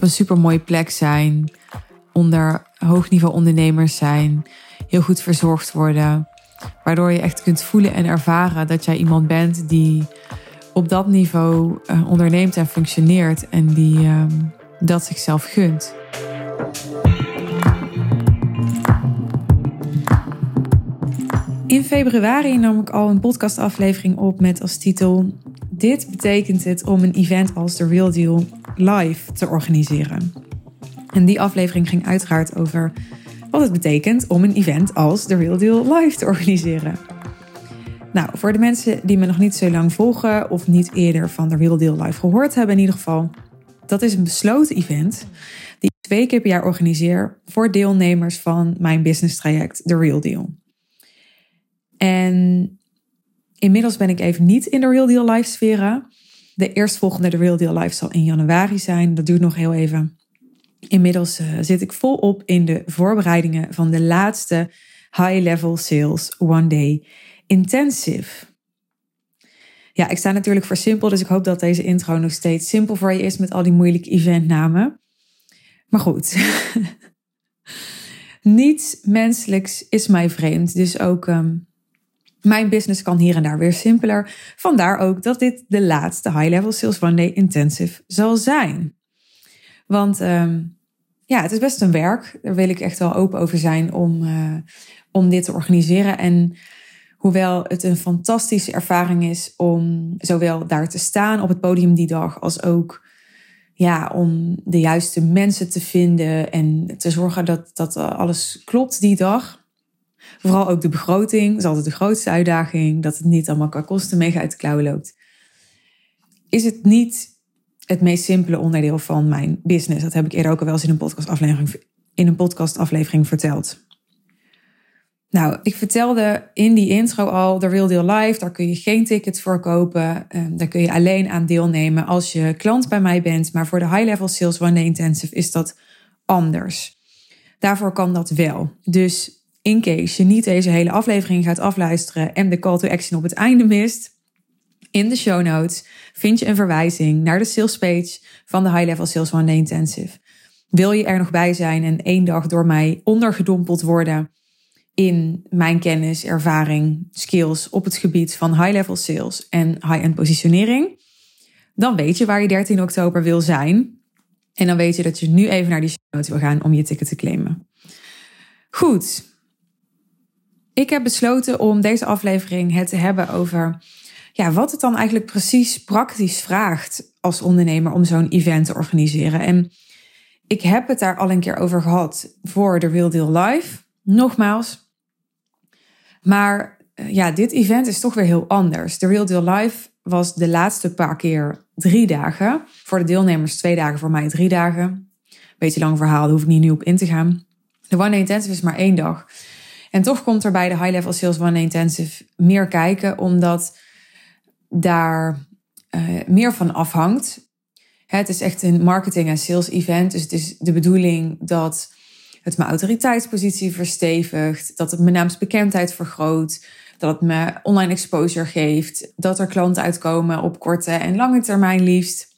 op een super mooie plek zijn, onder hoogniveau ondernemers zijn, heel goed verzorgd worden, waardoor je echt kunt voelen en ervaren dat jij iemand bent die op dat niveau uh, onderneemt en functioneert en die uh, dat zichzelf gunt. In februari nam ik al een podcastaflevering op met als titel Dit betekent het om een event als The Real Deal live te organiseren. En die aflevering ging uiteraard over wat het betekent om een event als The Real Deal live te organiseren. Nou, voor de mensen die me nog niet zo lang volgen of niet eerder van The Real Deal live gehoord hebben in ieder geval, dat is een besloten event die ik twee keer per jaar organiseer voor deelnemers van mijn business traject The Real Deal. En inmiddels ben ik even niet in de Real Deal Live sfera. De eerstvolgende de Real Deal Live zal in januari zijn. Dat duurt nog heel even. Inmiddels uh, zit ik volop in de voorbereidingen van de laatste High Level Sales One Day Intensive. Ja, ik sta natuurlijk voor simpel, dus ik hoop dat deze intro nog steeds simpel voor je is met al die moeilijke eventnamen. Maar goed, niets menselijks is mij vreemd. Dus ook um, mijn business kan hier en daar weer simpeler. Vandaar ook dat dit de laatste High Level Sales One Day Intensive zal zijn. Want um, ja, het is best een werk. Daar wil ik echt wel open over zijn om, uh, om dit te organiseren. En hoewel het een fantastische ervaring is om zowel daar te staan op het podium die dag, als ook ja, om de juiste mensen te vinden en te zorgen dat, dat alles klopt die dag. Vooral ook de begroting is altijd de grootste uitdaging. Dat het niet allemaal qua kosten mega uit de klauwen loopt. Is het niet het meest simpele onderdeel van mijn business? Dat heb ik eerder ook al wel eens in een podcastaflevering, in een podcastaflevering verteld. Nou, ik vertelde in die intro al, de Real Deal Live, daar kun je geen tickets voor kopen. Ehm, daar kun je alleen aan deelnemen als je klant bij mij bent. Maar voor de High Level Sales One Day Intensive is dat anders. Daarvoor kan dat wel. Dus in case je niet deze hele aflevering gaat afluisteren en de call to action op het einde mist, in de show notes vind je een verwijzing naar de sales page van de High Level Sales One Intensive. Wil je er nog bij zijn en één dag door mij ondergedompeld worden in mijn kennis, ervaring, skills op het gebied van high level sales en high-end positionering? Dan weet je waar je 13 oktober wil zijn. En dan weet je dat je nu even naar die show notes wil gaan om je ticket te claimen. Goed, ik heb besloten om deze aflevering het te hebben over ja, wat het dan eigenlijk precies praktisch vraagt als ondernemer om zo'n event te organiseren. En ik heb het daar al een keer over gehad voor de Real Deal Live. Nogmaals. Maar eh, ja, dit event is toch weer heel anders. De Real Deal Live was de laatste paar keer drie dagen. Voor de deelnemers twee dagen, voor mij drie dagen. Beetje lang verhaal, daar hoef ik niet nu op in te gaan. De One Day Intensive is maar één dag. En toch komt er bij de High Level Sales One Intensive meer kijken, omdat daar uh, meer van afhangt. Het is echt een marketing- en sales-event. Dus het is de bedoeling dat het mijn autoriteitspositie verstevigt, dat het mijn naamsbekendheid vergroot, dat het me online exposure geeft, dat er klanten uitkomen op korte en lange termijn liefst.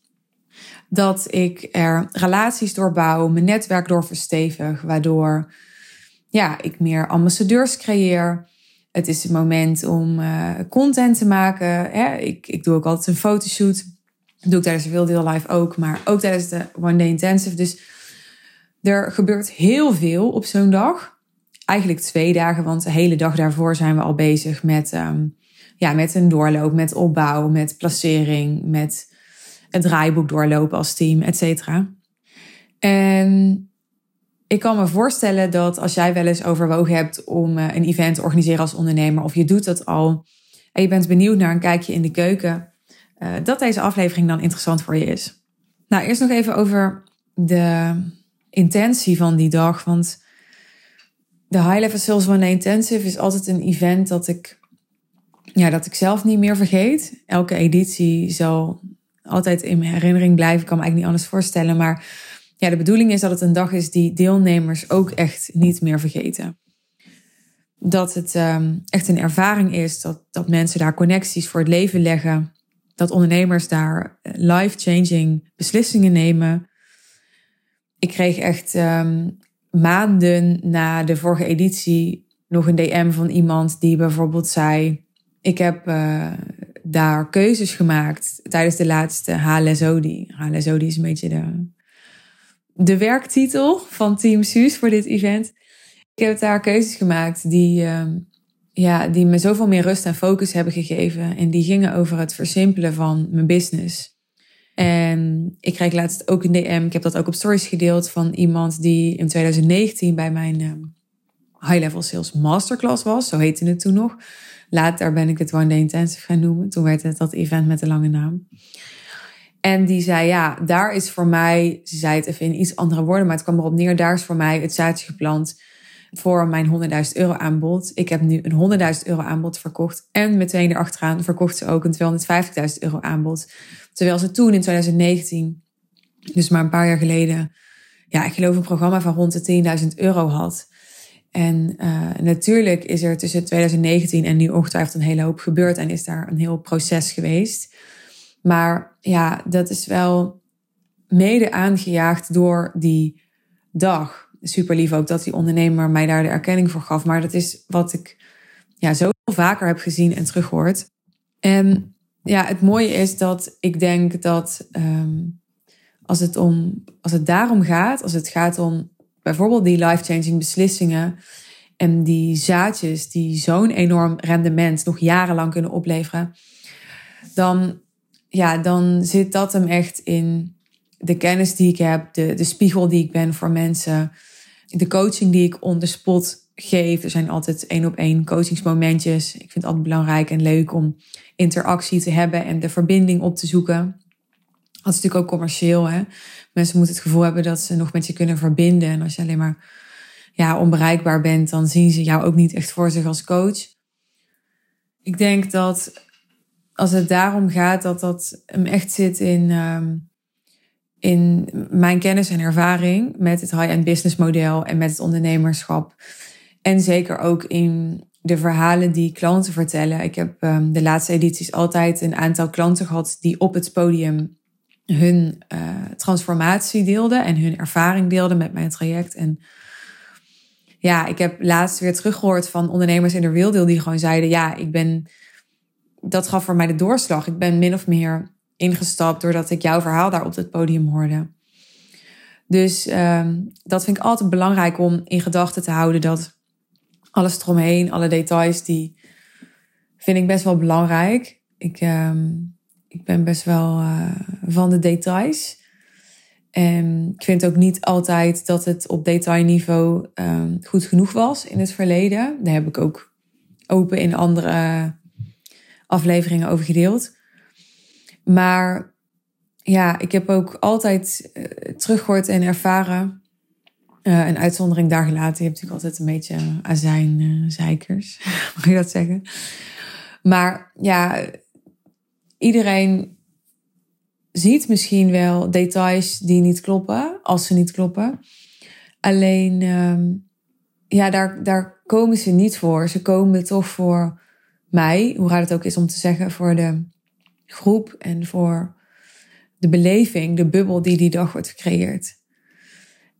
Dat ik er relaties doorbouw, mijn netwerk door verstevig, waardoor ja, ik meer ambassadeurs creëer. Het is het moment om uh, content te maken. Hè? Ik, ik doe ook altijd een fotoshoot. Dat doe ik tijdens de Real Deal Live ook, maar ook tijdens de One Day Intensive. Dus er gebeurt heel veel op zo'n dag. Eigenlijk twee dagen, want de hele dag daarvoor zijn we al bezig met, um, ja, met een doorloop, met opbouw, met placering, met het draaiboek doorlopen als team, et cetera. En ik kan me voorstellen dat als jij wel eens overwogen hebt om eh, een event te organiseren als ondernemer, of je doet dat al en je bent benieuwd naar een kijkje in de keuken, uh, dat deze aflevering dan interessant voor je is. Nou, eerst nog even over de intentie van die dag. Want de High Level Sales One Intensive is altijd een event dat ik, ja, dat ik zelf niet meer vergeet. Elke editie zal altijd in mijn herinnering blijven. Ik kan me eigenlijk niet anders voorstellen. Maar ja, de bedoeling is dat het een dag is die deelnemers ook echt niet meer vergeten. Dat het um, echt een ervaring is, dat, dat mensen daar connecties voor het leven leggen. Dat ondernemers daar eh, life-changing beslissingen nemen. ik kreeg echt ehm, maanden na de vorige editie nog een DM van iemand die bijvoorbeeld zei: Ik heb uh, daar keuzes gemaakt tijdens de laatste HLSODI. HLSODI is een beetje de, de werktitel van Team Suus voor dit event. Ik heb daar keuzes gemaakt die, uh, ja, die me zoveel meer rust en focus hebben gegeven. En die gingen over het versimpelen van mijn business. En ik kreeg laatst ook een DM, ik heb dat ook op stories gedeeld, van iemand die in 2019 bij mijn uh, High Level Sales Masterclass was. Zo heette het toen nog. Later ben ik het One Day Intensive gaan noemen. Toen werd het dat event met een lange naam. En die zei, ja, daar is voor mij, ze zei het even in iets andere woorden, maar het kwam erop neer, daar is voor mij het zaadje geplant voor mijn 100.000 euro aanbod. Ik heb nu een 100.000 euro aanbod verkocht. En meteen erachteraan verkocht ze ook een 250.000 euro aanbod. Terwijl ze toen in 2019, dus maar een paar jaar geleden, ja, ik geloof een programma van rond de 10.000 euro had. En uh, natuurlijk is er tussen 2019 en nu ongetwijfeld een hele hoop gebeurd en is daar een heel proces geweest. Maar ja, dat is wel mede aangejaagd door die dag. Super lief ook dat die ondernemer mij daar de erkenning voor gaf. Maar dat is wat ik ja, zo vaker heb gezien en teruggehoord. En ja, het mooie is dat ik denk dat um, als, het om, als het daarom gaat, als het gaat om bijvoorbeeld die life-changing beslissingen en die zaadjes die zo'n enorm rendement nog jarenlang kunnen opleveren, dan, ja, dan zit dat hem echt in de kennis die ik heb, de, de spiegel die ik ben voor mensen, de coaching die ik on the spot geef. Er zijn altijd één op één coachingsmomentjes. Ik vind het altijd belangrijk en leuk om interactie te hebben en de verbinding op te zoeken. Dat is natuurlijk ook commercieel. Hè? Mensen moeten het gevoel hebben dat ze nog met je kunnen verbinden. En als je alleen maar ja, onbereikbaar bent, dan zien ze jou ook niet echt voor zich als coach. Ik denk dat als het daarom gaat, dat dat hem echt zit in, um, in mijn kennis en ervaring met het high-end business model en met het ondernemerschap. En zeker ook in de verhalen die klanten vertellen. Ik heb um, de laatste edities altijd een aantal klanten gehad die op het podium hun uh, transformatie deelden en hun ervaring deelden met mijn traject. En ja, ik heb laatst weer teruggehoord van ondernemers in de real die gewoon zeiden: Ja, ik ben. Dat gaf voor mij de doorslag. Ik ben min of meer ingestapt doordat ik jouw verhaal daar op het podium hoorde. Dus um, dat vind ik altijd belangrijk om in gedachten te houden dat alles eromheen, alle details, die vind ik best wel belangrijk. Ik, um, ik ben best wel uh, van de details. En ik vind ook niet altijd dat het op detailniveau um, goed genoeg was in het verleden. Daar heb ik ook open in andere afleveringen over gedeeld. Maar ja, ik heb ook altijd uh, teruggehoord en ervaren uh, een uitzondering daar gelaten. Je hebt natuurlijk altijd een beetje azijnzeikers, uh, mag je dat zeggen. Maar ja, iedereen ziet misschien wel details die niet kloppen, als ze niet kloppen. Alleen, um, ja, daar, daar komen ze niet voor. Ze komen toch voor mij, hoe raar het ook is om te zeggen, voor de groep en voor de beleving, de bubbel die die dag wordt gecreëerd.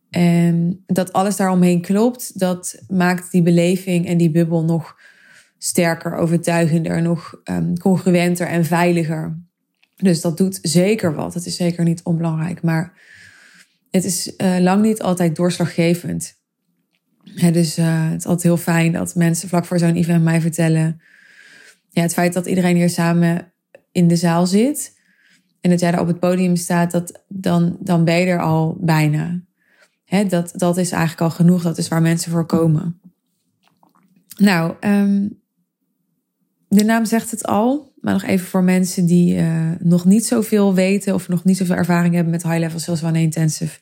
En dat alles daaromheen klopt, dat maakt die beleving en die bubbel nog sterker, overtuigender, nog um, congruenter en veiliger. Dus dat doet zeker wat. Het is zeker niet onbelangrijk, maar het is uh, lang niet altijd doorslaggevend. dus uh, het is altijd heel fijn dat mensen vlak voor zo'n event mij vertellen. Ja, het feit dat iedereen hier samen in de zaal zit en dat jij daar op het podium staat, dat, dan, dan ben je er al bijna dat, dat is eigenlijk al genoeg. Dat is waar mensen voor komen. Nou, um, de naam zegt het al. Maar nog even voor mensen die uh, nog niet zoveel weten of nog niet zoveel ervaring hebben met high level sales one intensive.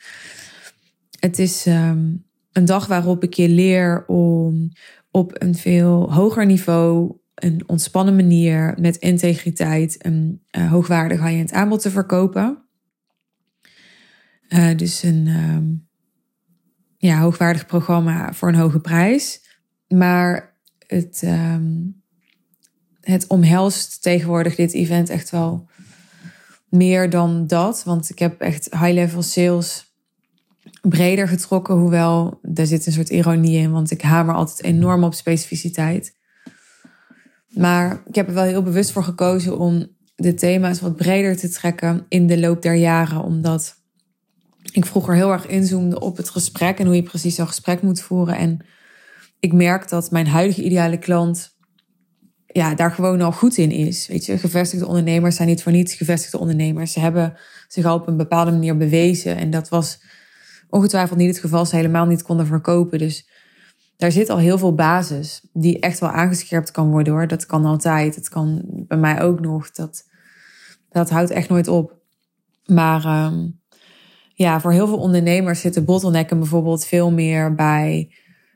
Het is um, een dag waarop ik je leer om op een veel hoger niveau, een ontspannen manier, met integriteit, een uh, hoogwaardig high-end aanbod te verkopen. Uh, dus een, um, ja, hoogwaardig programma voor een hoge prijs. Maar het, um, het omhelst tegenwoordig dit event echt wel meer dan dat. Want ik heb echt high-level sales breder getrokken, hoewel daar zit een soort ironie in, want ik hamer altijd enorm op specificiteit. Maar ik heb er wel heel bewust voor gekozen om de thema's wat breder te trekken in de loop der jaren, omdat ik vroeger heel erg inzoomde op het gesprek en hoe je precies zo'n gesprek moet voeren. En ik merk dat mijn huidige ideale klant ja, daar gewoon al goed in is. Weet je, gevestigde ondernemers zijn niet voor niets gevestigde ondernemers. Ze hebben zich al op een bepaalde manier bewezen. En dat was ongetwijfeld niet het geval. Ze helemaal niet konden verkopen. Dus daar zit al heel veel basis die echt wel aangescherpt kan worden hoor. Dat kan altijd. Dat kan bij mij ook nog. Dat, dat houdt echt nooit op. Maar ehm, ja, voor heel veel ondernemers zitten bottlenecken bijvoorbeeld veel meer bij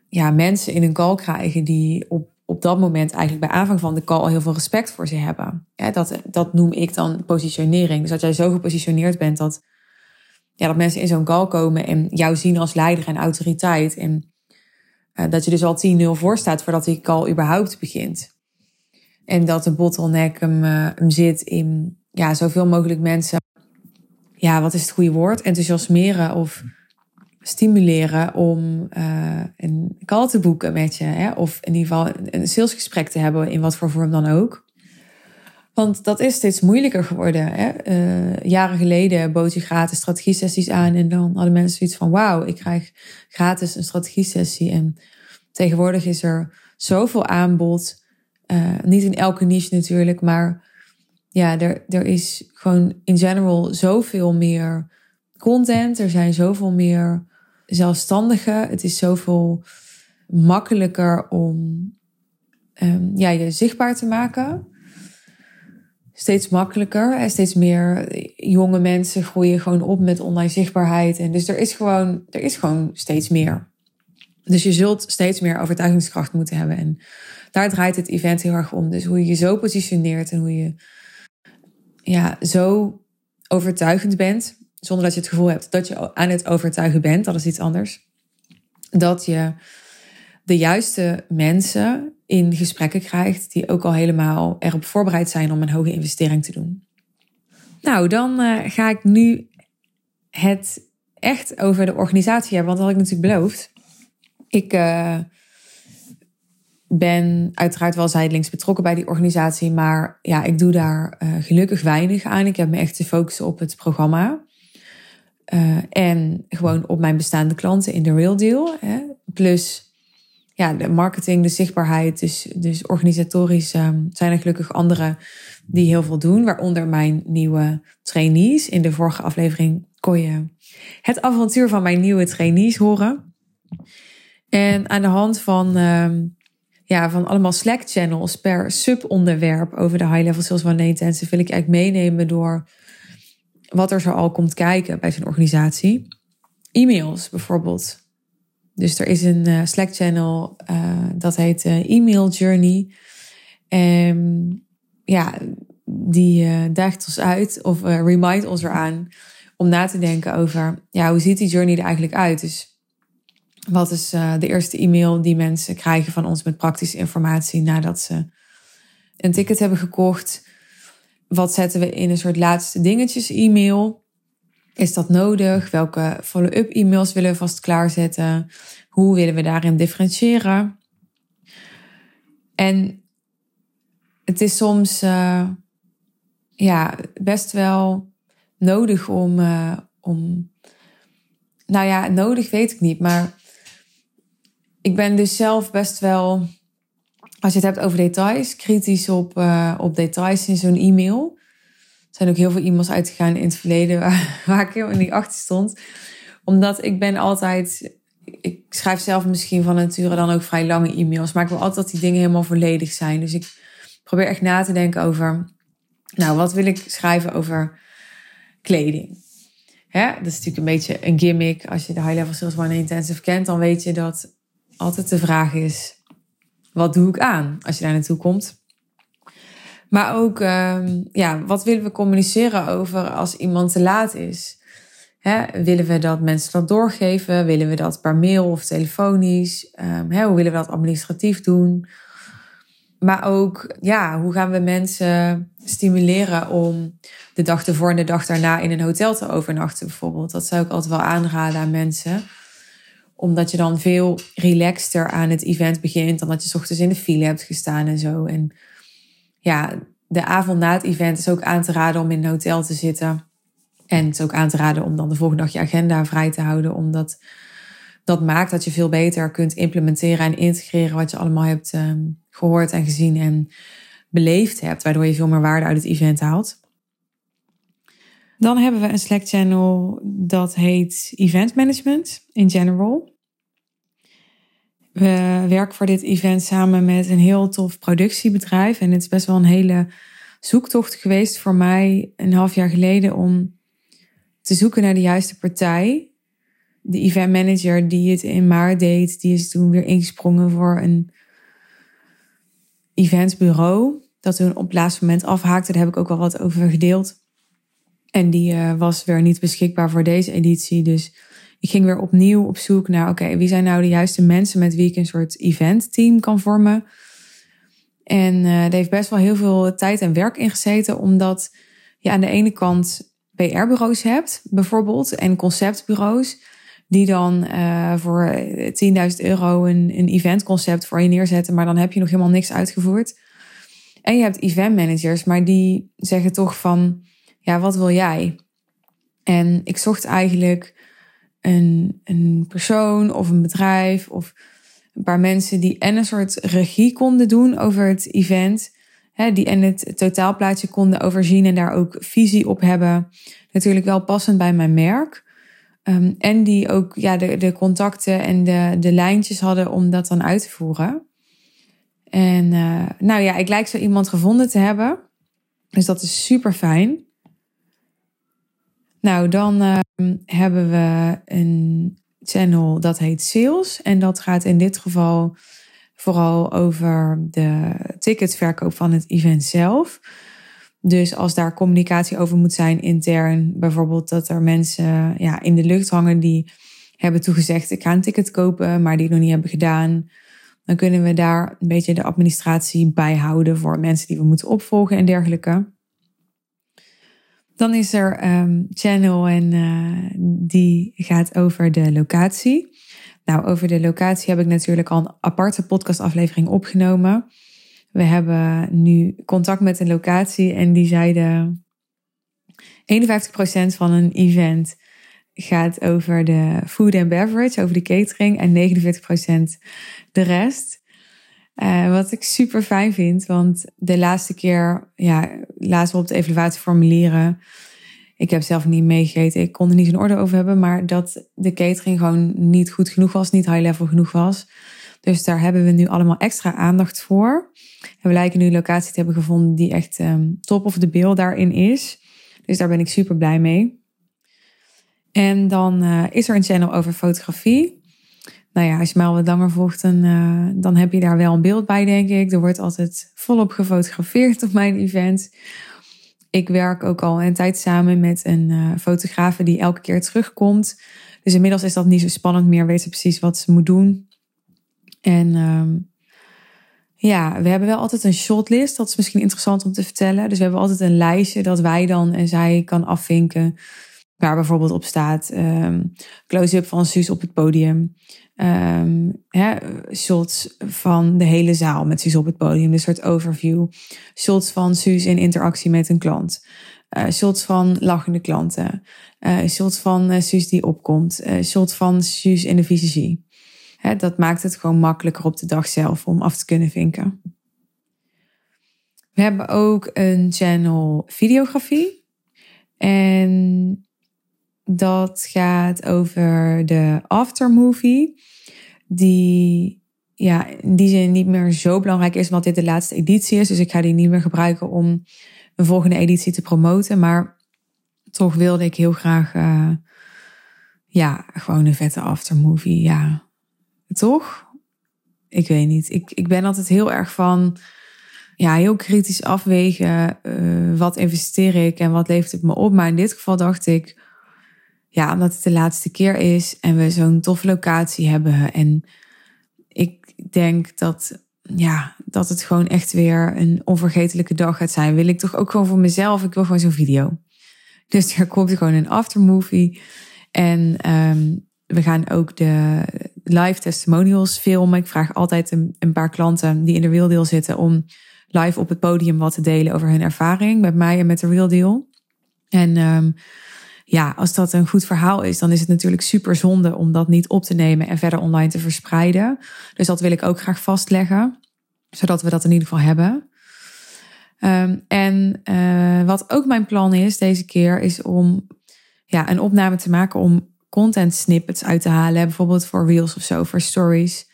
ja, mensen in een call krijgen die op, op dat moment eigenlijk bij aanvang van de call al heel veel respect voor ze hebben. Ja, dat, dat noem ik dan positionering. Dus dat jij zo gepositioneerd bent dat, ja, dat mensen in zo'n call komen en jou zien als leider en autoriteit. En uh, dat je dus al 10-0 voor staat voordat die call überhaupt begint. En dat de bottleneck hem, uh, hem zit in ja, zoveel mogelijk mensen ja, wat is het goede woord? Enthousiasmeren of stimuleren om uh, een call te boeken met je. Hè? Of in ieder geval een salesgesprek te hebben, in wat voor vorm dan ook. Want dat is steeds moeilijker geworden. Hè? Uh, jaren geleden bood je gratis strategie-sessies aan. En dan hadden mensen zoiets van: wauw, ik krijg gratis een strategie-sessie. En tegenwoordig is er zoveel aanbod. Uh, niet in elke niche natuurlijk, maar ja, er, er is gewoon in general zoveel meer content. Er zijn zoveel meer zelfstandigen. Het is zoveel makkelijker om um, ja, je zichtbaar te maken. Steeds makkelijker. En steeds meer jonge mensen groeien gewoon op met online zichtbaarheid. En dus er is gewoon, er is gewoon steeds meer. Dus je zult steeds meer overtuigingskracht moeten hebben. En daar draait het event heel erg om. Dus hoe je je zo positioneert en hoe je ja, zo overtuigend bent, zonder dat je het gevoel hebt dat je aan het overtuigen bent, dat is iets anders. Dat je de juiste mensen in gesprekken krijgt die ook al helemaal erop voorbereid zijn om een hoge investering te doen. Nou, dan uh, ga ik nu het echt over de organisatie hebben, want dat had ik natuurlijk beloofd. Ik uh, ben uiteraard wel zijdelings betrokken bij die organisatie, maar ja, ik doe daar uh, gelukkig weinig aan. Ik heb me echt te focussen op het programma. En gewoon op mijn bestaande klanten in de real deal. Hè. Plus ja, de marketing, de zichtbaarheid. Dus, dus organisatorisch um, zijn er gelukkig anderen die heel veel doen. Waaronder mijn nieuwe trainees. In de vorige aflevering kon je het avontuur van mijn nieuwe trainees horen. En aan de hand van um, ja, van allemaal Slack-channels per subonderwerp over de high-level sales day intensive wil ik eigenlijk meenemen door wat er zo al komt kijken bij zo'n organisatie. E-mails bijvoorbeeld. Dus er is een uh, Slack-channel uh, dat heet uh, E-mail Journey. En ja, die daagt ons uit of remind ons eraan om na te denken over ja, hoe ziet die journey er eigenlijk uit? Dus wat is de eerste e-mail die mensen krijgen van ons met praktische informatie nadat ze een ticket hebben gekocht? Wat zetten we in een soort laatste dingetjes e-mail? Is dat nodig? Welke follow-up e-mails willen we vast klaarzetten? Hoe willen we daarin differentiëren? En het is soms uh, ja, best wel nodig om, uh, om. Nou ja, nodig weet ik niet, maar ik ben dus zelf best wel, als je het hebt over details, kritisch op, uh, op details in zo'n e-mail. Zijn ook heel veel e-mails uitgegaan in het verleden waar, waar ik helemaal niet achter stond. Omdat ik ben altijd, ik schrijf zelf misschien van nature dan ook vrij lange e-mails, maar ik wil altijd dat die dingen helemaal volledig zijn. Dus ik probeer echt na te denken over, nou, wat wil ik schrijven over kleding? Hè? Dat is natuurlijk een beetje een gimmick. Als je de High Level Sales One Intensive kent, dan weet je dat altijd de vraag is: wat doe ik aan als je daar naartoe komt? Maar ook, um, ja, wat willen we communiceren over als iemand te laat is? Willen we dat mensen dat doorgeven? Willen we dat per mail of telefonisch? Hè, hoe willen we dat administratief doen? maar ook, ja, hoe gaan we mensen stimuleren om de dag ervoor en de dag daarna in een hotel te overnachten, bijvoorbeeld? Dat zou ik altijd wel aanraden aan mensen. Omdat je dan veel relaxter aan het event begint dan dat je ochtends in de file hebt gestaan en zo. En ja, de avond na het event is ook aan te raden om in een hotel te zitten. En het is ook aan te raden om dan de volgende dag je agenda vrij te houden, omdat dat maakt dat je veel beter kunt implementeren en integreren wat je allemaal hebt ehm, gehoord en gezien en beleefd hebt, waardoor je veel meer waarde uit het event haalt. Dan hebben we een Slack channel dat heet Event Management in general. We werken voor dit event samen met een heel tof productiebedrijf. En het is best wel een hele zoektocht geweest voor mij een half jaar geleden om te zoeken naar de juiste partij. De event manager die het in maart deed, die is toen weer ingesprongen voor een eventsbureau. Dat toen op het laatste moment afhaakte. Daar heb ik ook wel wat over gedeeld. En die uh, was weer niet beschikbaar voor deze editie. Dus ik ging weer opnieuw op zoek naar, oké, wie zijn nou de juiste mensen met wie ik een soort eventteam kan vormen. En uh, heeft best wel heel veel tijd en werk ingezeten, omdat je aan de ene kant PR-bureaus hebt, bijvoorbeeld, en conceptbureaus, die dan uh, voor 10.000 euro een, een eventconcept voor je neerzetten, maar dan heb je nog helemaal niks uitgevoerd. En je hebt event managers, maar die zeggen toch van, ja, wat wil jij? En ik zocht eigenlijk een, een persoon of een bedrijf of een paar mensen die en een soort regie konden doen over het event. Hè, die en het totaalplaatje konden overzien en daar ook visie op hebben. Natuurlijk wel passend bij mijn merk. Ehm, en die ook ja, de, de contacten en de, de lijntjes hadden om dat dan uit te voeren. En uh, nou ja, ik lijk zo iemand gevonden te hebben. Dus dat is super fijn. Nou, dan uh, hebben we een channel dat heet Sales. En dat gaat in dit geval vooral over de ticketverkoop van het event zelf. Dus als daar communicatie over moet zijn intern, bijvoorbeeld dat er mensen ja, in de lucht hangen die hebben toegezegd: ik ga een ticket kopen, maar die nog niet hebben gedaan. Dan kunnen we daar een beetje de administratie bijhouden voor mensen die we moeten opvolgen en dergelijke. Dan is er um, Channel en uh, die gaat over de locatie. Nou, over de locatie heb ik natuurlijk al een aparte podcastaflevering opgenomen. We hebben nu contact met een locatie en die zeiden 51% van een event gaat over de food and beverage, over de catering en 49% de rest. Uh, wat ik super fijn vind, want de laatste keer, ja, laatst op de evaluatieformulieren. Ik heb zelf niet meegegeten, ik kon er niet in orde over hebben, maar dat de catering gewoon niet goed genoeg was, niet high level genoeg was. Dus daar hebben we nu allemaal extra aandacht voor. En we lijken nu een locatie te hebben gevonden die echt um, top of de bill daarin is. Dus daar ben ik super blij mee. En dan uh, is er een channel over fotografie nou ja, als je mij al wat langer volgt, dan, uh, dan heb je daar wel een beeld bij, denk ik. Er wordt altijd volop gefotografeerd op mijn event. Ik werk ook al een tijd samen met een uh, fotografe die elke keer terugkomt. Dus inmiddels is dat niet zo spannend meer. Weet ze precies wat ze moet doen. En um, ja, we hebben wel altijd een shotlist. Dat is misschien interessant om te vertellen. Dus we hebben altijd een lijstje dat wij dan en zij kan afvinken. Waar bijvoorbeeld op staat um, close-up van Suus op het podium um, hè, shots van de hele zaal met Suus op het podium, een soort overview. Shots van Suus in interactie met een klant. Uh, shots van lachende klanten. Uh, shots van uh, Suus die opkomt. Shots van Suus in de visagie. Hè, dat maakt het gewoon makkelijker op de dag zelf om af te kunnen vinken. We hebben ook een channel videografie. En dat gaat over de aftermovie. Die ja, in die zin niet meer zo belangrijk is, omdat dit de laatste editie is. Dus ik ga die niet meer gebruiken om een volgende editie te promoten. Maar toch wilde ik heel graag, uh, ja, gewoon een vette aftermovie. Ja, toch? Ik weet niet. Ik, ik ben altijd heel erg van, ja, heel kritisch afwegen. Uh, wat investeer ik en wat levert het me op? Maar in dit geval dacht ik, ja, omdat het de laatste keer is en we zo'n toffe locatie hebben. En ik denk dat, ja, dat het gewoon echt weer een onvergetelijke dag gaat zijn, wil ik toch ook gewoon voor mezelf, ik wil gewoon zo'n video. Dus er komt gewoon een aftermovie. En ehm, we gaan ook de live testimonials filmen. Ik vraag altijd een, een paar klanten die in de Real Deal zitten om live op het podium wat te delen over hun ervaring met mij en met de Real Deal. En um, ja, als dat een goed verhaal is, dan is het natuurlijk super zonde om dat niet op te nemen en verder online te verspreiden. Dus dat wil ik ook graag vastleggen, zodat we dat in ieder geval hebben. Um, en uh, wat ook mijn plan is deze keer, is om ja, een opname te maken om content snippets uit te halen. Bijvoorbeeld voor reels of zo, voor stories.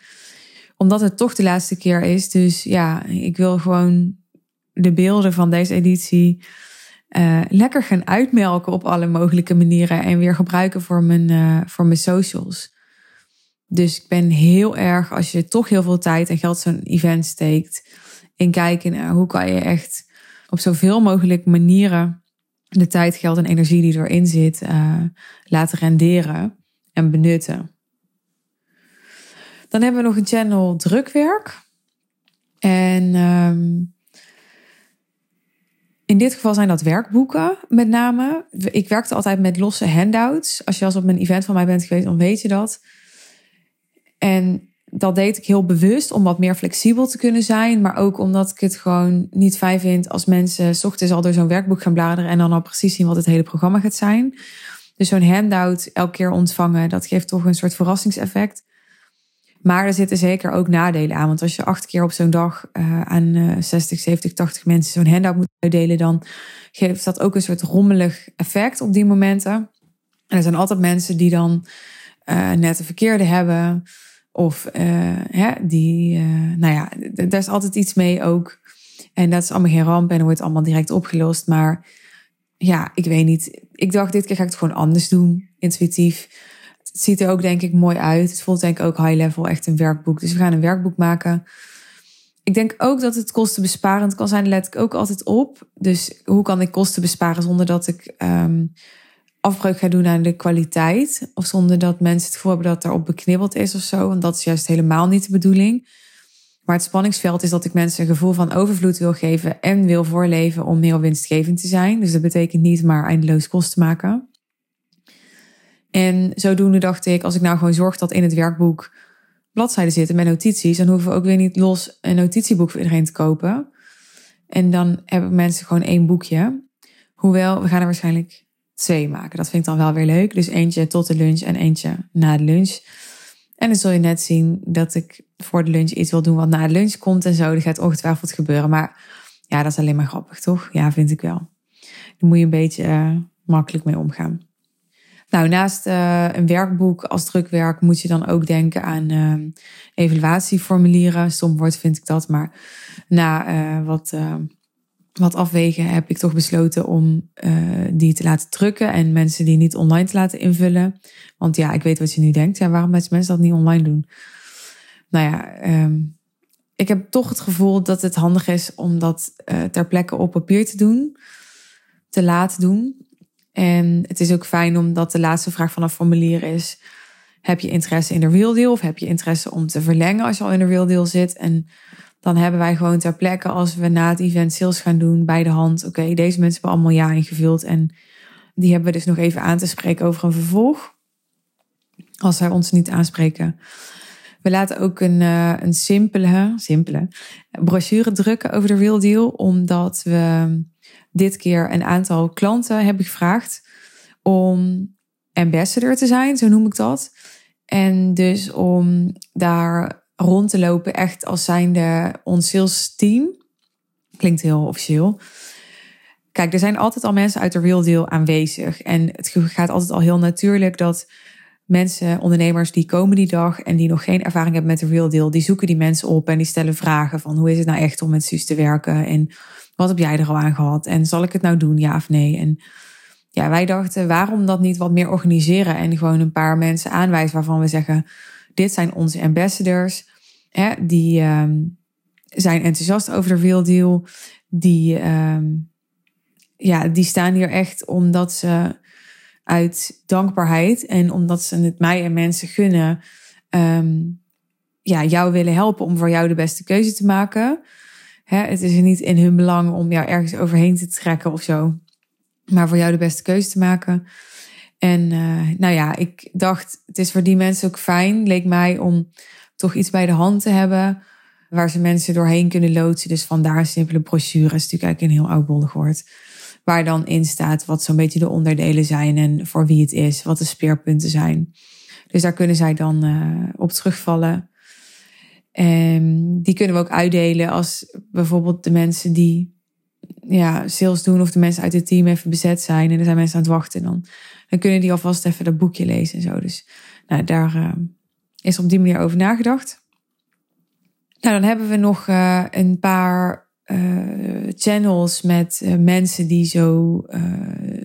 Omdat het toch de laatste keer is. Dus ja, ik wil gewoon de beelden van deze editie uh, lekker gaan uitmelken op alle mogelijke manieren. En weer gebruiken voor mijn, uh, voor mijn socials. Dus ik ben heel erg, als je toch heel veel tijd en geld zo'n event steekt. In kijken naar hoe kan je echt op zoveel mogelijk manieren de tijd, geld en energie die erin zit uh, laten renderen en benutten. Dan hebben we nog een channel drukwerk. En um, in dit geval zijn dat werkboeken met name. Ik werkte altijd met losse handouts. Als je als op een event van mij bent geweest, dan weet je dat. En dat deed ik heel bewust om wat meer flexibel te kunnen zijn. Maar ook omdat ik het gewoon niet fijn vind als mensen s ochtends al door zo'n werkboek gaan bladeren en dan al precies zien wat het hele programma gaat zijn. Dus zo'n handout elke keer ontvangen, dat geeft toch een soort verrassingseffect. Maar er zitten zeker ook nadelen aan. Want als je acht keer op zo'n dag uh, aan uh, 60, 70, 80 mensen zo'n handout moet uitdelen, dan geeft dat ook een soort rommelig effect op die momenten. En er zijn altijd mensen die dan uh, net de verkeerde hebben. Of uh, hè, die, nou ja, daar is altijd iets mee ook. En dat is allemaal geen ramp en wordt allemaal direct opgelost. Maar ja, ik weet niet. Ik dacht, dit keer ga ik het gewoon anders doen, intuïtief. Het ziet er ook denk ik mooi uit. Het voelt denk ik ook high level, echt een werkboek. Dus we gaan een werkboek maken. Ik denk ook dat het kostenbesparend kan zijn. Let ik ook altijd op. Dus hoe kan ik kosten besparen zonder dat ik um, afbreuk ga doen aan de kwaliteit. Of zonder dat mensen het gevoel hebben dat erop beknibbeld is of zo. Want dat is juist helemaal niet de bedoeling. Maar het spanningsveld is dat ik mensen een gevoel van overvloed wil geven en wil voorleven om heel winstgevend te zijn. Dus dat betekent niet maar eindeloos kosten maken. En zodoende dacht ik, als ik nou gewoon zorg dat in het werkboek bladzijden zitten met notities, dan hoeven we ook weer niet los een notitieboek voor iedereen te kopen. En dan hebben mensen gewoon één boekje. Hoewel, we gaan er waarschijnlijk twee maken. Dat vind ik dan wel weer leuk. Dus eentje tot de lunch en eentje na de lunch. En dan zul je net zien dat ik voor de lunch iets wil doen wat na de lunch komt en zo. Dat gaat ongetwijfeld gebeuren. Maar ja, dat is alleen maar grappig, toch? Ja, vind ik wel. Daar moet je een beetje uh, makkelijk mee omgaan. Nou, naast uh, een werkboek als drukwerk moet je dan ook denken aan uh, evaluatieformulieren. Stom woord vind ik dat, maar na uh, wat, wat afwegen heb ik toch besloten om die te laten drukken en mensen die niet online te laten invullen. Want ja, ik weet wat je nu denkt. Ja, waarom mensen dat niet online doen? Nou ja, um, ik heb toch het gevoel dat het handig is om dat ter plekke op papier te doen, te laten doen. En het is ook fijn omdat de laatste vraag van een formulier is: heb je interesse in de real deal of heb je interesse om te verlengen als je al in de real deal zit? En dan hebben wij gewoon ter plekke als we na het event sales gaan doen bij de hand: oké, deze mensen hebben allemaal ja ingevuld en die hebben we dus nog even aan te spreken over een vervolg. Als zij ons niet aanspreken. We laten ook een, uh, een simpele, simpele brochure drukken over de real deal, omdat we dit keer een aantal klanten heb ik gevraagd om ambassador te zijn, zo noem ik dat. En dus om daar rond te lopen, echt als zijnde ons sales team. Klinkt heel officieel. Kijk, er zijn altijd al mensen uit de real deal aanwezig. En het gaat altijd al heel natuurlijk dat mensen, ondernemers die komen die dag en die nog geen ervaring hebben met de real deal, die zoeken die mensen op en die stellen vragen van hoe is het nou echt om met Suus te werken en wat heb jij er al aan gehad? En zal ik het nou doen, ja of nee? En ja, wij dachten, waarom dat niet wat meer organiseren en gewoon een paar mensen aanwijzen waarvan we zeggen, dit zijn onze ambassadors. Hè, die um, zijn enthousiast over de real deal. Die, um, ja, die staan hier echt omdat ze uit dankbaarheid en omdat ze het mij en mensen gunnen, um, ja, jou willen helpen om voor jou de beste keuze te maken. Hè, het is niet in hun belang om jou ergens overheen te trekken of zo. Maar voor jou de beste keuze te maken. En uh, nou ja, ik dacht, het is voor die mensen ook fijn, leek mij, om toch iets bij de hand te hebben. Waar ze mensen doorheen kunnen loodsen. Dus vandaar een simpele brochure. is natuurlijk eigenlijk een heel oudbollig woord. Waar dan in staat wat zo'n beetje de onderdelen zijn en voor wie het is, wat de speerpunten zijn. Dus daar kunnen zij dan uh, op terugvallen. En die kunnen we ook uitdelen als bijvoorbeeld de mensen die ja, sales doen of de mensen uit het team even bezet zijn en er zijn mensen aan het wachten. Dan, dan kunnen die alvast even dat boekje lezen en zo. Dus nou, daar uh, is op die manier over nagedacht. Nou, dan hebben we nog uh, een paar uh, channels met mensen die zo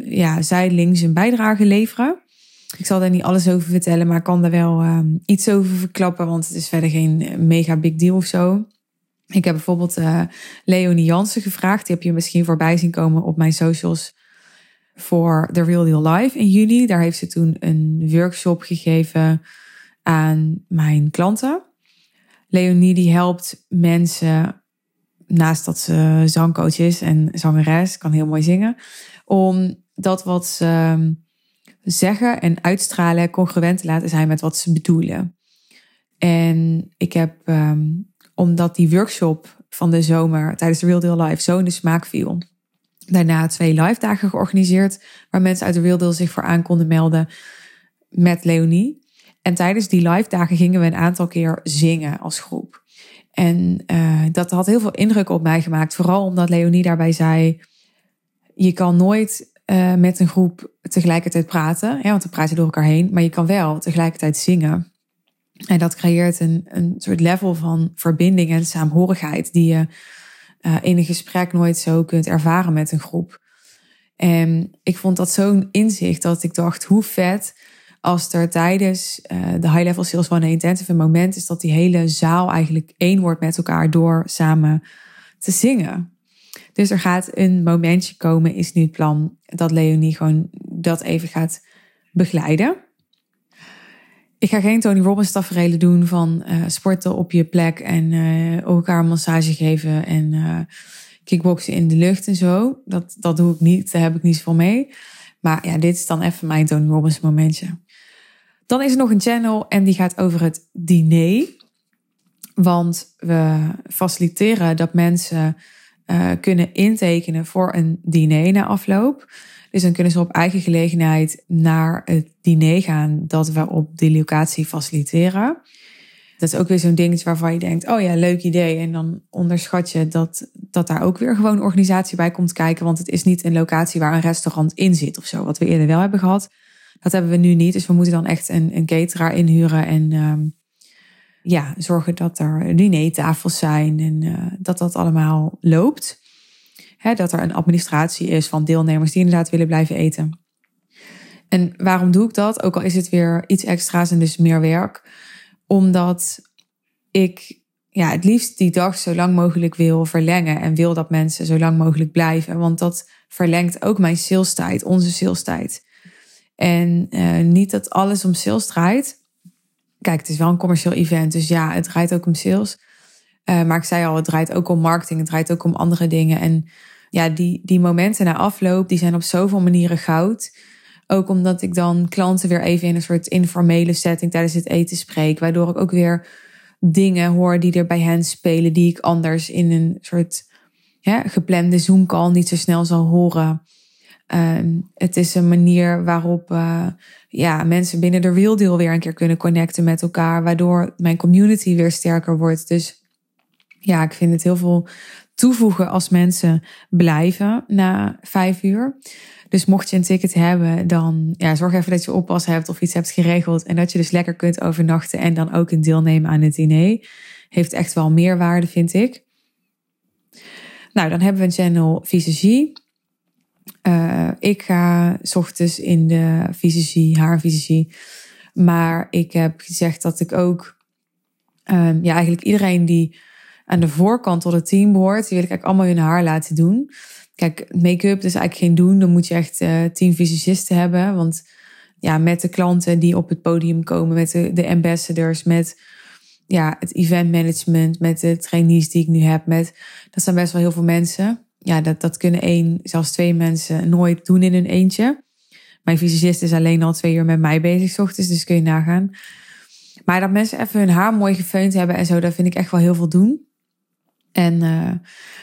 ja, zijdelings een bijdrage leveren. Ik zal daar niet alles over vertellen, maar ik kan er wel um, iets over verklappen, want het is verder geen mega big deal of zo. Ik heb bijvoorbeeld uh, Leonie Jansen gevraagd. Die heb je misschien voorbij zien komen op mijn socials voor The Real Deal Live in juni. Daar heeft ze toen een workshop gegeven aan mijn klanten. Leonie die helpt mensen, naast dat ze zangcoach is en zangeres, kan heel mooi zingen, om dat wat ze ehm, zeggen en uitstralen congruent te laten zijn met wat ze bedoelen. En ik heb, um, omdat die workshop van de zomer tijdens de Real Deal Live zo in de smaak viel, daarna twee live dagen georganiseerd, waar mensen uit de Real Deal zich voor aan konden melden met Leonie. En tijdens die live dagen gingen we een aantal keer zingen als groep. En uh, dat had heel veel indruk op mij gemaakt. Vooral omdat Leonie daarbij zei: Je kan nooit uh, met een groep tegelijkertijd praten, ja, want we praten door elkaar heen, maar je kan wel tegelijkertijd zingen. En dat creëert een, een soort level van verbinding en saamhorigheid die je uh, in een gesprek nooit zo kunt ervaren met een groep. En ik vond dat zo'n inzicht dat ik dacht, hoe vet als er tijdens uh, de high level sales van een intensive moment is dat die hele zaal eigenlijk één wordt met elkaar door samen te zingen. Dus er gaat een momentje komen, is nu het plan, dat Leonie gewoon dat even gaat begeleiden. Ik ga geen Tony Robbins tafereelen doen van uh, sporten op je plek en uh, elkaar een massage geven en uh, kickboksen in de lucht en zo. Dat, dat doe ik niet, daar heb ik niet zoveel mee. Maar ja, dit is dan even mijn Tony Robbins momentje. Dan is er nog een channel en die gaat over het diner. Want we faciliteren dat mensen uh, kunnen intekenen voor een diner na afloop. Dus dan kunnen ze op eigen gelegenheid naar het diner gaan dat we op die locatie faciliteren. Dat is ook weer zo'n dingetje waarvan je denkt, oh ja, leuk idee. En dan onderschat je dat, dat daar ook weer gewoon organisatie bij komt kijken. Want het is niet een locatie waar een restaurant in zit of zo, wat we eerder wel hebben gehad. Dat hebben we nu niet. Dus we moeten dan echt een, een cateraar inhuren en um, ja, zorgen dat er dinertafels zijn en uh, dat dat allemaal loopt. He, dat er een administratie is van deelnemers die inderdaad willen blijven eten. En waarom doe ik dat? Ook al is het weer iets extra's en dus meer werk. Omdat ik ja, het liefst die dag zo lang mogelijk wil verlengen. En wil dat mensen zo lang mogelijk blijven. Want dat verlengt ook mijn salestijd, onze salestijd. En uh, niet dat alles om sales draait. Kijk, het is wel een commercieel event, dus ja, het draait ook om sales. Uh, maar ik zei al, het draait ook om marketing, het draait ook om andere dingen. En ja, die, die momenten na afloop, die zijn op zoveel manieren goud. Ook omdat ik dan klanten weer even in een soort informele setting tijdens het eten spreek. Waardoor ik ook weer dingen hoor die er bij hen spelen, die ik anders in een soort ja, geplande Zoom-call niet zo snel zal horen. Uh, het is een manier waarop uh, ja, mensen binnen de real weer een keer kunnen connecten met elkaar, waardoor mijn community weer sterker wordt. Dus ja, ik vind het heel veel toevoegen als mensen blijven na vijf uur. Dus mocht je een ticket hebben, dan ja, zorg even dat je oppas hebt of iets hebt geregeld. En dat je dus lekker kunt overnachten en dan ook een deelnemen aan het diner. Heeft echt wel meerwaarde, vind ik. Nou, dan hebben we een channel visagie. Uh, ik ga ochtends in de visagie, haarvisagie. Maar ik heb gezegd dat ik ook, um, ja, eigenlijk iedereen die aan de voorkant tot het team behoort, die wil ik eigenlijk allemaal hun haar laten doen. Kijk, make-up is eigenlijk geen doen. Dan moet je echt uh, tien visagisten hebben. Want ja, met de klanten die op het podium komen, met de, ambassadors, met ja, het event management, met de trainees die ik nu heb. Met, dat zijn best wel heel veel mensen. Ja, dat, dat kunnen één, zelfs twee mensen nooit doen in hun eentje. Mijn fysicist is alleen al twee uur met mij bezig, s ochtends, dus kun je nagaan. Maar dat mensen even hun haar mooi gefeund hebben en zo, dat vind ik echt wel heel veel doen. En uh,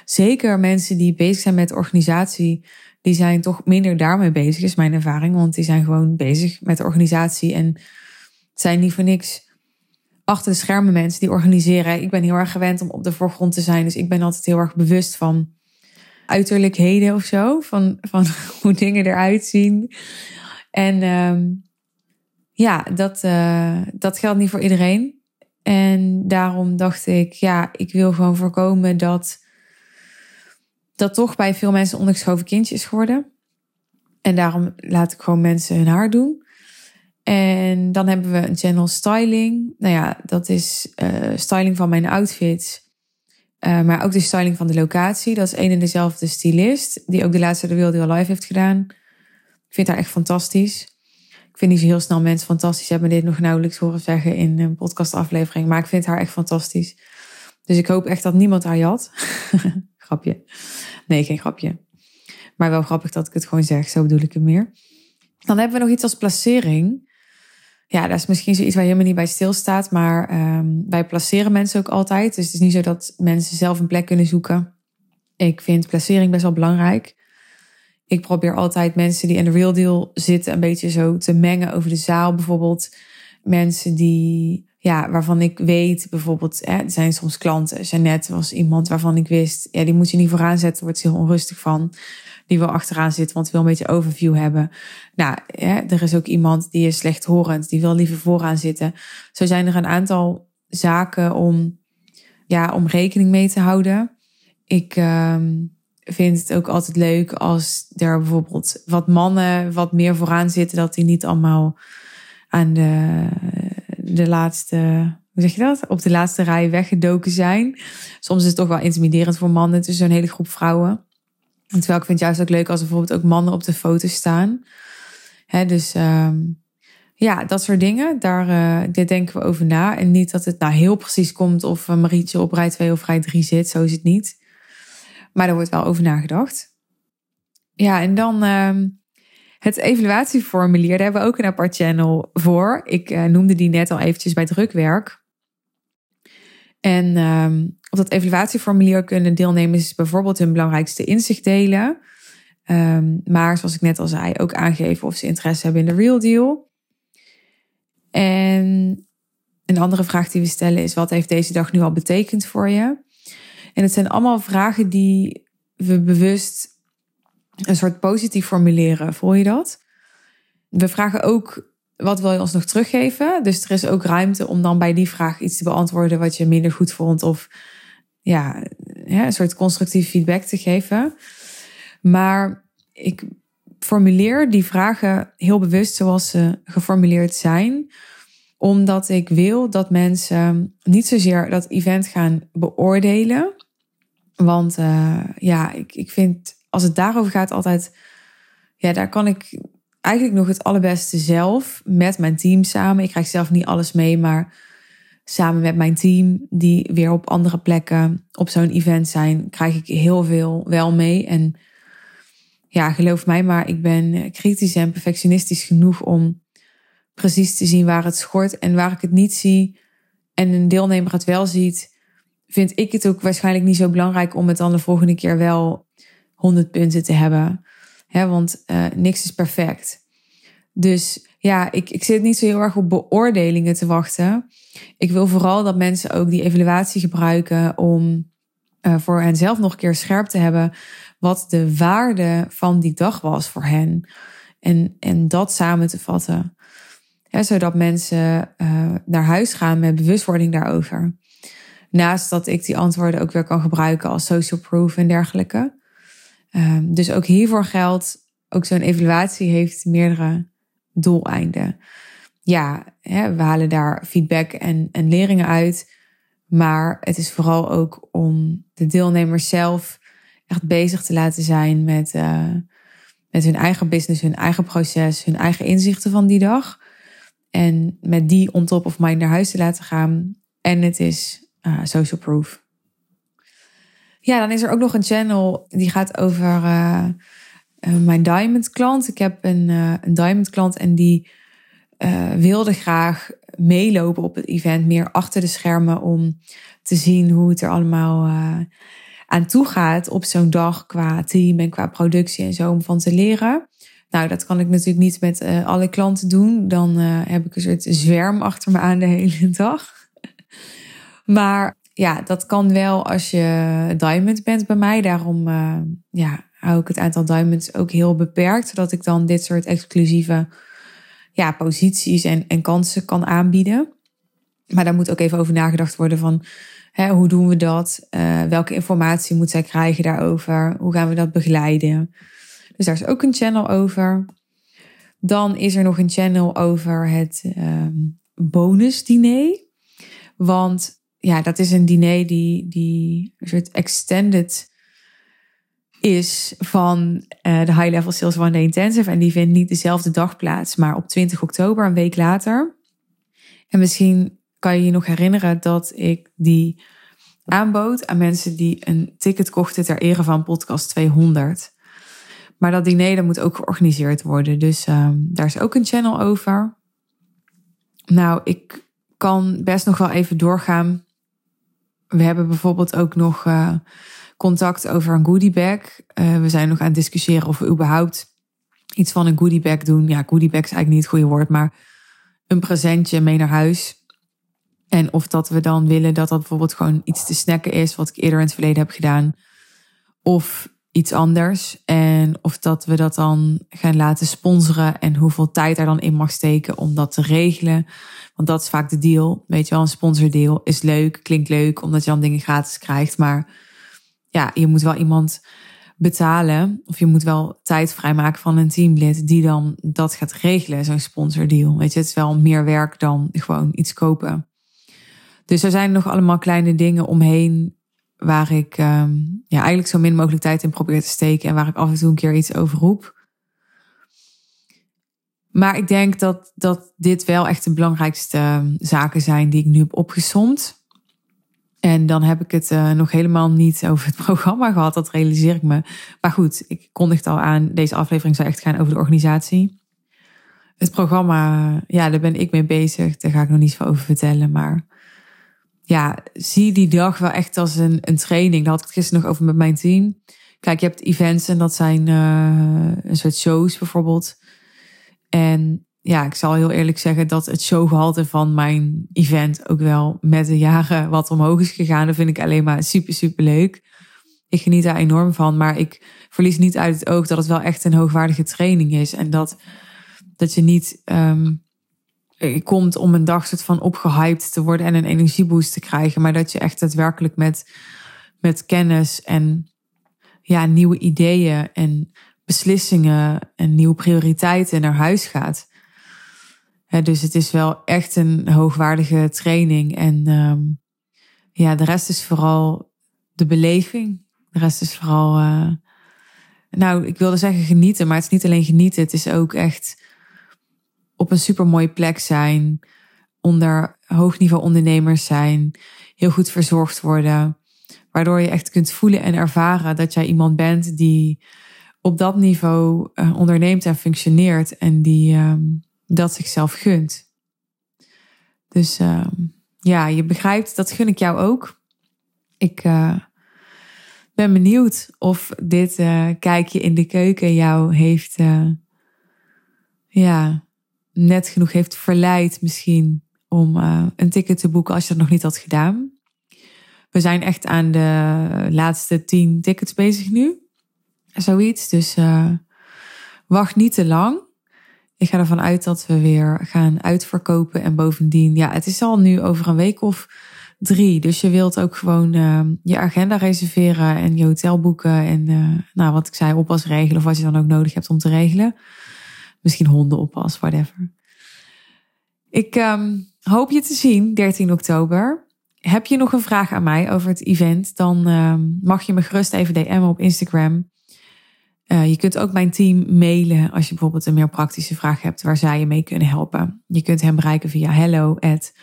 zeker mensen die bezig zijn met organisatie, die zijn toch minder daarmee bezig, is mijn ervaring. Want die zijn gewoon bezig met de organisatie en zijn niet voor niks achter de schermen mensen die organiseren. Ik ben heel erg gewend om op de voorgrond te zijn, dus ik ben altijd heel erg bewust van uiterlijkheden of zo, van, van hoe dingen eruit zien. En um, ja, dat, uh, dat geldt niet voor iedereen. En daarom dacht ik, ja, ik wil gewoon voorkomen dat dat toch bij veel mensen ondergeschoven kindje is geworden. En daarom laat ik gewoon mensen hun haar doen. En dan hebben we een channel styling. Nou ja, dat is uh, styling van mijn outfits. Uh, maar ook de styling van de locatie. Dat is een en dezelfde stylist. Die ook de laatste de Real Live heeft gedaan. Ik vind haar echt fantastisch. Ik vind niet zo heel snel mensen fantastisch. Hebben dit nog nauwelijks horen zeggen in een podcastaflevering. Maar ik vind haar echt fantastisch. Dus ik hoop echt dat niemand haar jat. grapje. Nee, geen grapje. Maar wel grappig dat ik het gewoon zeg. Zo bedoel ik het meer. Dan hebben we nog iets als placering. Ja, dat is misschien zoiets waar je helemaal niet bij stilstaat. Maar um, wij placeren mensen ook altijd. Dus het is niet zo dat mensen zelf een plek kunnen zoeken. Ik vind placering best wel belangrijk. Ik probeer altijd mensen die in de real deal zitten een beetje zo te mengen over de zaal. Bijvoorbeeld mensen die, ja, waarvan ik weet, bijvoorbeeld, hè, er zijn soms klanten. Jeannette was iemand waarvan ik wist, ja, die moet je niet vooraan zetten, wordt ze heel onrustig van. Die wil achteraan zitten, want wil een beetje overview hebben. Nou, hè, er is ook iemand die is slechthorend, die wil liever vooraan zitten. Zo zijn er een aantal zaken om, ja, om rekening mee te houden. Ik, um, vind het ook altijd leuk als er bijvoorbeeld wat mannen wat meer vooraan zitten, dat die niet allemaal aan de, de laatste, hoe zeg je dat? Op de laatste rij weggedoken zijn. Soms is het toch wel intimiderend voor mannen tussen zo'n hele groep vrouwen. Terwijl ik vind het juist ook leuk als er bijvoorbeeld ook mannen op de foto staan. Dus um, ja, dat soort dingen. Daar, uh, denken we over na. En niet dat het nou heel precies komt of Marietje op rij 2 of rij 3 zit. Zo is het niet. Maar er wordt wel over nagedacht. Ja, en dan uh, het evaluatieformulier. Daar hebben we ook een apart channel voor. Ik uh, noemde die net al eventjes bij drukwerk. En uh, op dat evaluatieformulier kunnen deelnemers bijvoorbeeld hun belangrijkste inzicht delen. Um, maar zoals ik net al zei, ook aangeven of ze interesse hebben in de real deal. En een andere vraag die we stellen is: wat heeft deze dag nu al betekend voor je? En het zijn allemaal vragen die we bewust een soort positief formuleren. Voel je dat? We vragen ook wat wil je ons nog teruggeven? Dus er is ook ruimte om dan bij die vraag iets te beantwoorden wat je minder goed vond. Of ja, een soort constructief feedback te geven. Maar ik formuleer die vragen heel bewust zoals ze geformuleerd zijn omdat ik wil dat mensen niet zozeer dat event gaan beoordelen, want uh, ja, ik, ik vind als het daarover gaat altijd, ja, daar kan ik eigenlijk nog het allerbeste zelf met mijn team samen. Ik krijg zelf niet alles mee, maar samen met mijn team, die weer op andere plekken op zo'n event zijn, krijg ik heel veel wel mee. En ja, geloof mij maar, ik ben kritisch en perfectionistisch genoeg om precies te zien waar het schort en waar ik het niet zie. En een deelnemer het wel ziet, vind ik het ook waarschijnlijk niet zo belangrijk om het dan de volgende keer wel 100 punten te hebben. He, want uh, niks is perfect. Dus ja, ik, ik zit niet zo heel erg op beoordelingen te wachten. Ik wil vooral dat mensen ook die evaluatie gebruiken om uh, voor henzelf nog een keer scherp te hebben wat de waarde van die dag was voor hen. En, en dat samen te vatten. zodat mensen uh, naar huis gaan met bewustwording daarover. Naast dat ik die antwoorden ook weer kan gebruiken als social proof en dergelijke. Um, dus ook hiervoor geldt, ook zo'n evaluatie heeft meerdere doeleinden. Ja, hè, we halen daar feedback en, en leringen uit. Maar het is vooral ook om de deelnemers zelf echt bezig te laten zijn met, uh, met hun eigen business, hun eigen proces, hun eigen inzichten van die dag. En met die on top of mind naar huis te laten gaan En het is uh, social proof. Ja, dan is er ook nog een channel die gaat over uh, uh, mijn diamond klant. Ik heb een, een diamond klant en die wilde graag meelopen op het event, meer achter de schermen om te zien hoe het er allemaal aan toe gaat op zo'n dag qua team en qua productie en zo om van te leren. Nou, dat kan ik natuurlijk niet met alle klanten doen. Dan heb ik een soort zwerm achter me aan de hele dag. maar ja, dat kan wel als je diamond bent bij mij. Daarom uh, ja, hou ik het aantal diamonds ook heel beperkt. Zodat ik dan dit soort exclusieve ja, posities en, en kansen kan aanbieden. Maar daar moet ook even over nagedacht worden van... Hè, hoe doen we dat? welke informatie moet zij krijgen daarover? Hoe gaan we dat begeleiden? Dus daar is ook een channel over. Dan is er nog een channel over het um, bonusdiner. Want ja, dat is een diner die, die een soort extended is van uh, de High Level Sales One Day Intensive. En die vindt niet dezelfde dag plaats, maar op 20 oktober, een week later. En misschien kan je je nog herinneren dat ik die aanbood aan mensen die een ticket kochten ter ere van podcast 200. Maar dat diner dat moet ook georganiseerd worden. Dus um, daar is ook een channel over. Nou, ik kan best nog wel even doorgaan. We hebben bijvoorbeeld ook nog uh, contact over een goodiebag. Uh, we zijn nog aan het discussiëren of we überhaupt iets van een goodiebag doen. Ja, goodiebag is eigenlijk niet het goede woord, maar een presentje mee naar huis. En of dat we dan willen dat dat bijvoorbeeld gewoon iets te snacken is, wat ik eerder in het verleden heb gedaan. Of iets anders. En of dat we dat dan gaan laten sponsoren en hoeveel tijd er dan in mag steken om dat te regelen. Want dat is vaak de deal. Weet je wel, een sponsordeal is leuk, klinkt leuk, omdat je dan dingen gratis krijgt. Maar ja, je moet wel iemand betalen. Of je moet wel tijd vrijmaken van een teamlid die dan dat gaat regelen, zo'n sponsordeal. Weet je, het is wel meer werk dan gewoon iets kopen. Dus er zijn nog allemaal kleine dingen omheen waar ik um, ja, eigenlijk zo min mogelijk tijd in probeer te steken en waar ik af en toe een keer iets over roep. Maar ik denk dat, dat dit wel echt de belangrijkste ehm, zaken zijn die ik nu heb opgesomd. En dan heb ik het uh, nog helemaal niet over het programma gehad, dat realiseer ik me. Maar goed, ik kondigde al aan, deze aflevering zou echt gaan over de organisatie. Het programma, ja, daar ben ik mee bezig. Daar ga ik nog niet zo over vertellen. Maar ja, zie die dag wel echt als een, een training. Daar had ik het gisteren nog over met mijn team. Kijk, je hebt events en dat zijn uh, een soort shows bijvoorbeeld. En ja, ik zal heel eerlijk zeggen dat het showgehalte van mijn event ook wel met de jaren wat omhoog is gegaan. Dat vind ik alleen maar super, super leuk. Ik geniet daar enorm van, maar ik verlies niet uit het oog dat het wel echt een hoogwaardige training is. En dat, dat je niet um, komt om een dag soort van opgehyped te worden en een energieboost te krijgen. Maar dat je echt daadwerkelijk met, met kennis en ja, nieuwe ideeën en beslissingen en nieuwe prioriteiten naar huis gaat. dus het is wel echt een hoogwaardige training. En um, ja, de rest is vooral de beleving. De rest is vooral, uh, nou, ik wilde zeggen genieten, maar het is niet alleen genieten. Het is ook echt op een super mooie plek zijn, onder hoogniveau ondernemers zijn, heel goed verzorgd worden, waardoor je echt kunt voelen en ervaren dat jij iemand bent die op dat niveau uh, onderneemt en functioneert en die um, dat zichzelf gunt. Dus uh, ja, je begrijpt, dat gun ik jou ook. Ik uh, ben benieuwd of dit kijkje in de keuken jou heeft ja, net genoeg heeft verleid misschien om uh, een ticket te boeken als je dat nog niet had gedaan. We zijn echt aan de laatste tien tickets bezig nu. Zoiets. Dus uh, wacht niet te lang. Ik ga ervan uit dat we weer gaan uitverkopen. En bovendien, ja, het is al nu over een week of drie. Dus je wilt ook gewoon uh, je agenda reserveren en je hotel boeken. En nou, wat ik zei, oppas regelen of wat je dan ook nodig hebt om te regelen. Misschien hondenoppas, whatever. Ik um, hoop je te zien 13 oktober. Heb je nog een vraag aan mij over het event? Dan um, mag je me gerust even DM'en op Instagram. Uh, je kunt ook mijn team mailen als je bijvoorbeeld een meer praktische vraag hebt waar zij je mee kunnen helpen. Je kunt hem bereiken via hello at.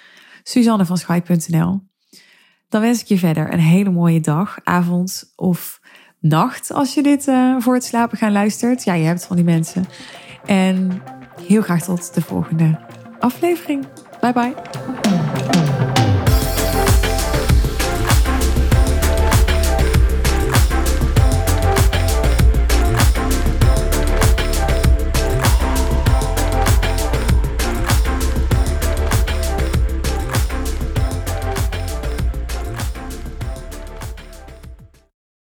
Dan wens ik je verder een hele mooie dag, avond of nacht als je dit uh, voor het slapen gaan luistert. Ja, je hebt van die mensen. En heel graag tot de volgende aflevering. Bye bye.